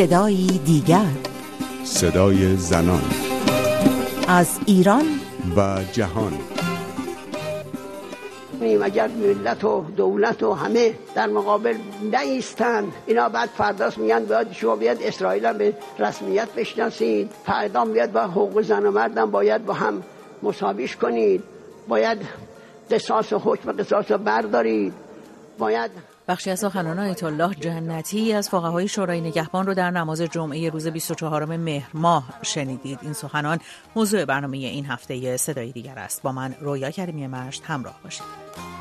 صدایی دیگر. صدای زنان. از ایران. و جهان. اگر ملت و دولت و همه در مقابل نیستند اینا بعد فرداست میگن باید شما بیاد اسرائیل هم به رسمیت بشناسید. فردا بیاد با حقوق زن و مردم باید با هم مساویش کنید. باید قصاص و حکم قصاص رو بردارید. باید بخشی از سخنان آیت الله جنتی از فقهای شورای نگهبان رو در نماز جمعه روز 24 مهر ماه شنیدید. این سخنان موضوع برنامه این هفته صدای دیگر است. با من رویا کریمی مشت همراه باشید.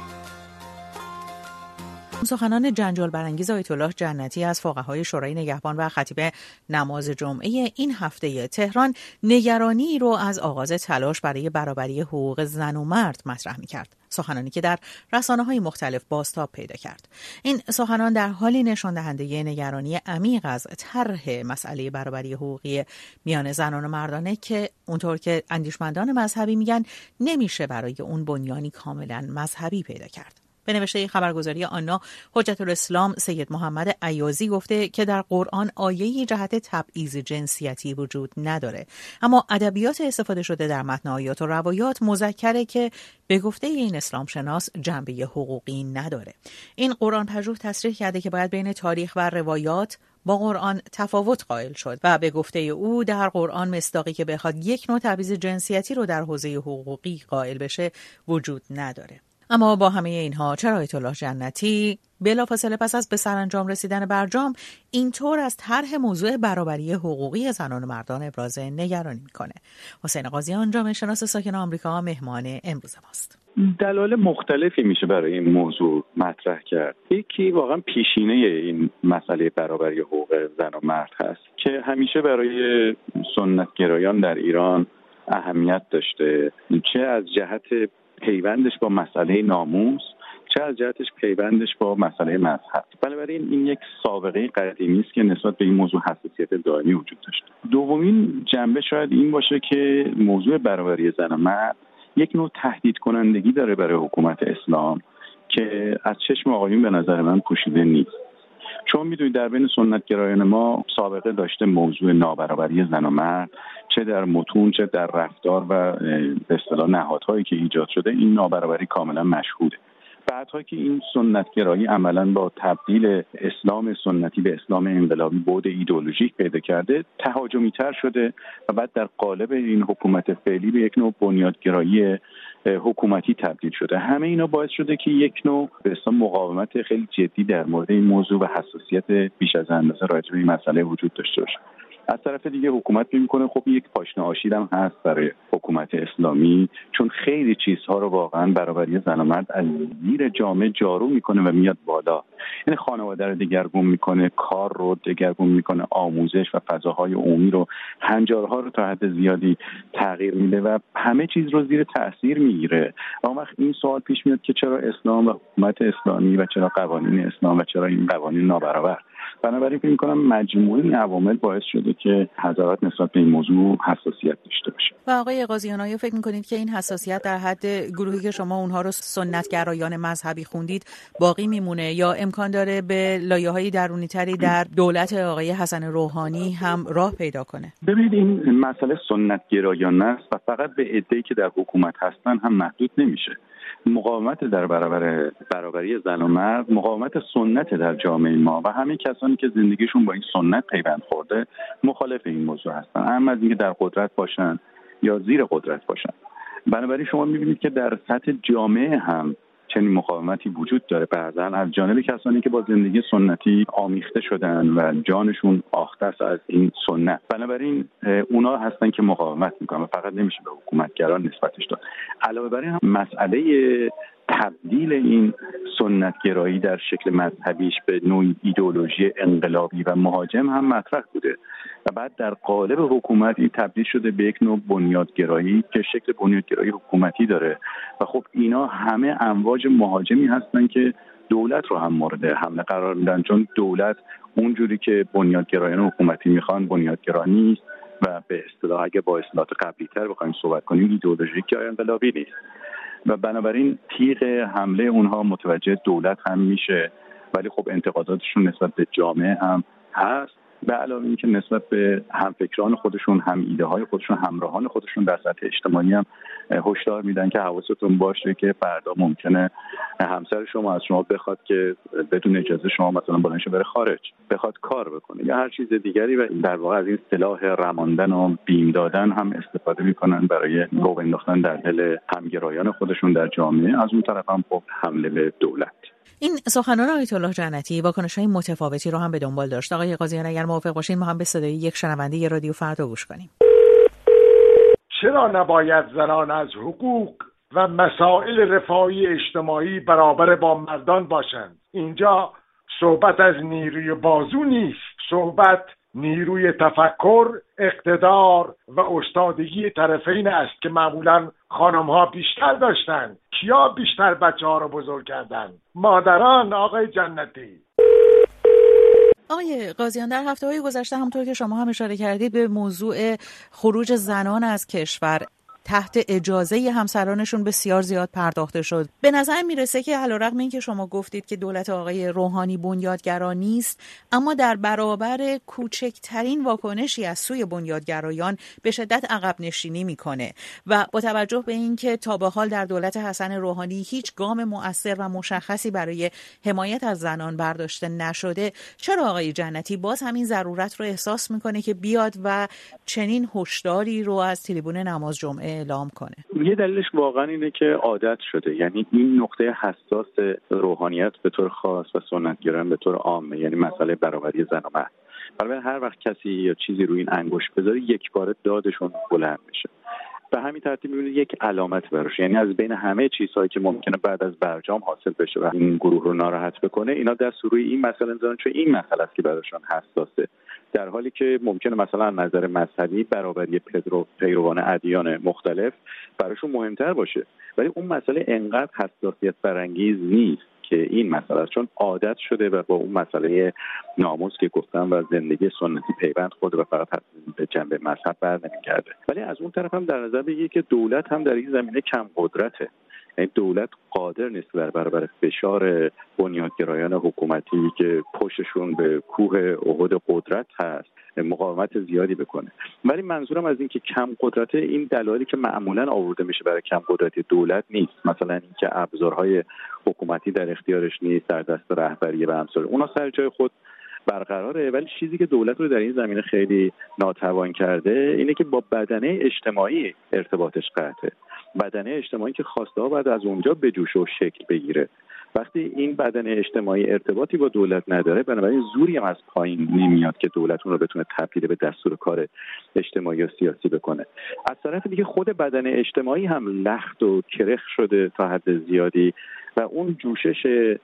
سخنان جنجال برانگیز آیت الله جنتی از فقهای شورای نگهبان و خطیب نماز جمعه این هفته تهران نگرانی رو از آغاز تلاش برای برابری حقوق زن و مرد مطرح می کرد. سخنانی که در رسانه های مختلف بازتاب پیدا کرد این سخنان در حالی نشان دهنده نگرانی عمیق از طرح مسئله برابری حقوقی میان زنان و مردانه که اونطور که اندیشمندان مذهبی میگن نمیشه برای اون بنیانی کاملا مذهبی پیدا کرد به نوشته خبرگزاری آنا حجت الاسلام سید محمد عیازی گفته که در قرآن آیه جهت تبعیض جنسیتی وجود نداره. اما ادبیات استفاده شده در متن آیات و روایات مذکره که به گفته این اسلام شناس جنبه حقوقی نداره. این قرآن پژوه تصریح کرده که باید بین تاریخ و روایات با قرآن تفاوت قائل شد و به گفته او در قرآن مصداقی که بخواد یک نوع تبعیض جنسیتی رو در حوزه حقوقی قائل بشه وجود نداره. اما با همه اینها چرا آیت الله جنتی بلافاصله پس از به سرانجام رسیدن برجام اینطور از طرح موضوع برابری حقوقی زنان و مردان ابراز نگرانی می‌کنه. حسین قاضیان جامعه شناس ساکن آمریکا مهمان امروز ماست. دلایل مختلفی میشه برای این موضوع مطرح کرد. یکی واقعا پیشینه این مسئله برابری حقوق زن و مرد هست که همیشه برای سنتگرایان در ایران اهمیت داشته. چه از جهت پیوندش با مسئله ناموس چه از جهتش پیوندش با مسئله مذهب. بنابراین این یک سابقه قدیمی است که نسبت به این موضوع حساسیت دائمی وجود داشت. دومین جنبه شاید این باشه که موضوع برابری زن و مرد یک نوع تهدید کنندگی داره برای حکومت اسلام که از چشم آقایون به نظر من پوشیده نیست. چون می‌دونید در بین سنتگرایان ما سابقه داشته موضوع نابرابری زن و مرد چه در متون چه در رفتار و به اصطلاح نهادهایی که ایجاد شده این نابرابری کاملا مشهوده. بعدها که این سنتگرایی عملا با تبدیل اسلام سنتی به اسلام انقلابی بود ایدولوژیک پیدا کرده تهاجمی تر شده و بعد در قالب این حکومت فعلی به یک نوع بنیادگرایی حکومتی تبدیل شده. همه اینا باعث شده که یک نوع به مقاومت خیلی جدی در مورد این موضوع و حساسیت بیش از اندازه راجع به این مسئله وجود داشته باشه. از طرف دیگه حکومت می‌کنه خب یک پاشنه آشیل هم هست برای حکومت اسلامی چون خیلی چیزها رو واقعا برابری زن و مرد از زیر جامعه جارو می‌کنه و میاد بالا. یعنی خانواده رو دگرگون می‌کنه کار رو دگرگون می‌کنه آموزش و فضاهای عمومی رو هنجارها رو تا حد زیادی تغییر میده و همه چیز رو زیر تاثیر می‌گیره اما وقت این سوال پیش میاد که چرا اسلام و حکومت اسلامی و چرا قوانین اسلام و چرا این قوانین نابرابر؟ بنابراین فکر می‌کنم مجموعه این عوامل باعث شده که حضرات نسبت به این موضوع حساسیت داشته باشه. و آقای قاضیان آیا فکر می‌کنید که این حساسیت در حد گروهی که شما اونها رو سنتگرایان مذهبی خوندید باقی میمونه یا امکان داره به لایه های درونی تری در دولت آقای حسن روحانی هم راه پیدا کنه؟ ببینید این مسئله سنتگرایان است و فقط به عده‌ای که در حکومت هستن هم محدود نمیشه. مقاومت در برابر برابری زن و مرد مقاومت سنت در جامعه ما و همه کسانی که زندگیشون با این سنت پیوند خورده مخالف این موضوع هستن. اما از اینکه در قدرت باشن یا زیر قدرت باشن. بنابراین شما می‌بینید که در سطح جامعه هم چنین مقاومتی وجود داره. بعضا از جانب کسانی که با زندگی سنتی آمیخته شدن و جانشون آخته است از این سنت. بنابراین اونا هستن که مقاومت می‌کنن و فقط نمیشه به حکومتگران نسبتش داد. علاوه بر این مسئله تبدیل این سنتگرایی در شکل مذهبیش به نوعی ایدولوژی انقلابی و مهاجم هم مطرح بوده و بعد در قالب حکومت این تبدیل شده به یک نوع بنیادگرایی که شکل بنیادگرایی حکومتی داره. و خب اینا همه امواج مهاجمی هستن که دولت رو هم مورد حمله قرار میدن. چون دولت اونجوری که بنیادگرایان حکومتی می‌خوان بنیادگرا نیست و به اصطلاح اگه با اصطلاحات قبلی تر بخوایم صحبت کنیم ایدئولوژیک یا انقلابی نیست. و بنابراین تیغ حمله اونها متوجه دولت هم میشه. ولی خب انتقاداتشون نسبت به جامعه هم هست. به علاوه اینکه نسبت به همفکران خودشون هم ایده های خودشون همراهان خودشون در سطح اجتماعی هم هشدار میدن که حواستون باشه که فردا ممکنه همسر شما از شما بخواد که بدون اجازه شما مثلا بلندش بره خارج بخواد کار بکنه یا هر چیز دیگری و در واقع از این سلاح رماندن و بیم دادن هم استفاده می‌کنن برای گوه انداختن در دل همگرایان خودشون در جامعه. از اون طرف هم خب حمله به دولت. این سخنان آیت الله جنتی واکنش های متفاوتی رو هم به دنبال داشت. آقای قاضیان اگر موافق باشین ما هم به صدای یک شنونده رادیو فردا گوش کنیم. چرا نباید زنان از حقوق و مسائل رفاهی اجتماعی برابر با مردان باشند؟ اینجا صحبت از نیروی بازو نیست. صحبت نیروی تفکر اقتدار و استادگی طرفین است که معمولا خانم ها بیشتر داشتند. کیا بیشتر بچه ها رو بزرگ کردن؟ مادران آقای جنتی. آقای قاضیان در هفته های گذشته همطور که شما هم اشاره کردید به موضوع خروج زنان از کشور تحت اجازه همسرانشون بسیار زیاد پرداخته شد. به نظر می‌رسه که علیرغم اینکه شما گفتید که دولت آقای روحانی بنیادگرا نیست اما در برابر کوچکترین واکنشی از سوی بنیادگرایان به شدت عقب نشینی می‌کنه و با توجه به اینکه تا به حال در دولت حسن روحانی هیچ گام مؤثر و مشخصی برای حمایت از زنان برداشته نشده چرا آقای جنتی باز همین ضرورت رو احساس می‌کنه که بیاد و چنین هشداری رو از تریبون نماز جمعه اعلام کنه. یه دلیلش واقعا اینه که عادت شده. یعنی این نقطه حساس روحانیت به طور خاص و سنتگرایان به طور عامه یعنی مسئله برابری زن و مرد. برای هر وقت کسی یا چیزی روی این انگشت بذاره یک بار دادشون بلند میشه. به همین ترتیب می‌بینید یک علامت براش. یعنی از بین همه چیزهایی که ممکنه بعد از برجام حاصل بشه و این گروه رو ناراحت بکنه اینا دست روی این مسئله می‌ذارن چون این مسئله است که براشون حساسه. در حالی که ممکنه مثلا نظر مذهبی برابری پدرو پیروان ادیان مختلف براشون مهمتر باشه. ولی اون مسئله انقدر حساسیت برانگیز نیست که این مسئله چون عادت شده و با اون مسئله ناموس که گفتم و زندگی سنتی پیوند خود و فقط به جنبه مذهب بر نمیگرده ولی از اون طرف هم در نظر بگیرید که دولت هم در این زمینه کم قدرته. دولت قادر نیست در برابر فشار بنیادگرایان حکومتی که پشتشون به کوه عهد قدرت هست مقاومت زیادی بکنه. ولی منظورم از اینکه کم قدرت این دلایلی که معمولا آورده میشه برای کم قدرت دولت نیست. مثلا اینکه ابزارهای حکومتی در اختیارش نیست در دست رهبری و امثال اونا سر جای خود برقراره. ولی چیزی که دولت رو در این زمینه خیلی ناتوان کرده اینه که با بدنه اجتماعی ارتباطش قطعه. بدنه اجتماعی که خواسته ها باید از اونجا به جوش و شکل بگیره. وقتی این بدن اجتماعی ارتباطی با دولت نداره بنابراین زوری هم از پایین نمیاد که دولت اون رو بتونه تبدیل به دستور کار اجتماعی و سیاسی بکنه. از طرف دیگه خود بدن اجتماعی هم لخت و کرخ شده تا حد زیادی و اون جوشش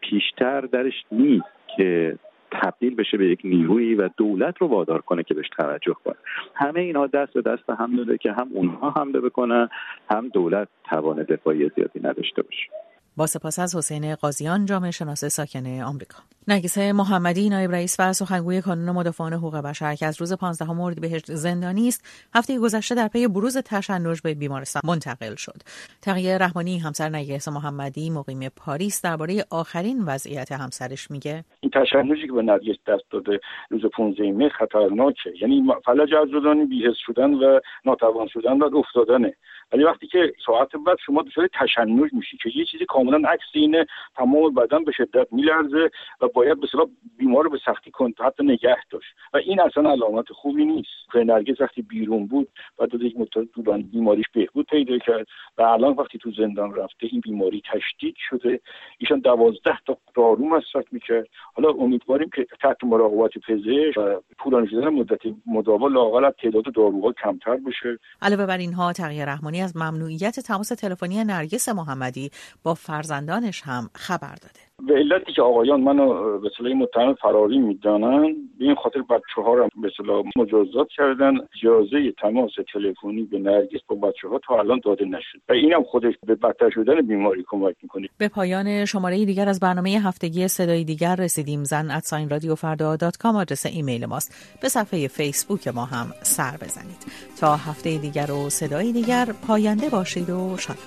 پیشتر درش نیست که تبدیل بشه به یک نیرویی و دولت رو وادار کنه که بهش توجه کنه. همه اینها دست به دست هم داده که هم اونها حمله بکنن هم دولت توان دفاعی زیادی نداشته باشه. با سپاس از حسین قاضیان جامعه شناس ساکن آمریکا. نرگس محمدی نایب رئیس و سخنگوی کانون مدافعان حقوق بشر که از روز 15 بهشت زندانی است هفته گذشته در پی بروز تشنج به بیمارستان منتقل شد. تقیه رحمانی همسر نرگس محمدی مقیم پاریس درباره آخرین وضعیت همسرش میگه. این تشنجی که به نرگس دست داده روز 15 مه خطرناکه. یعنی فلج از بیهس شدن و ناتوان شدن و افتادنه. ولی وقتی که ساعت بعد شما دچار تشنج میشی که یه چیزی کاملا عکس اینه تمام بدن به شدت میلرزه و باید به بیمار رو به سختی کنت حتی نگه داشت. و این اصلا علامت خوبی نیست. که نرگس وقتی بیرون بود بعد از یک مدت طولانی بیماریش بهبود پیدا کرد و الان وقتی تو زندان رفته این بیماری تشدید شده. ایشان دوازده تا دارو مصرف می‌کرد. حالا امیدواریم که تحت مراقبت پزشک و طولانی شدن مدت مداوا لاقل تعداد داروها کمتر بشه. علاوه بر اینها تغییر رحمانی از ممنوعیت تماس تلفنی نرگس محمدی با فرزندانش هم خبر داده. به علتی که آقایان منو به صلاح متهم فراری می‌دانن به این خاطر بچه ها رو به صلاح مجازات کردن. اجازه تماس تلفنی به نرگس با بچه ها تا الان داده نشد. و اینم خودش به بدتر شدن بیماری کمک می‌کنه. به پایان شماره دیگر از برنامه هفتگی صدای دیگر رسیدیم. زن at sign رادیو فردا dot com آدرس ایمیل ماست. به صفحه فیسبوک ما هم سر بزنید. تا هفته دیگر و صدای دیگر پاینده باشید و شاد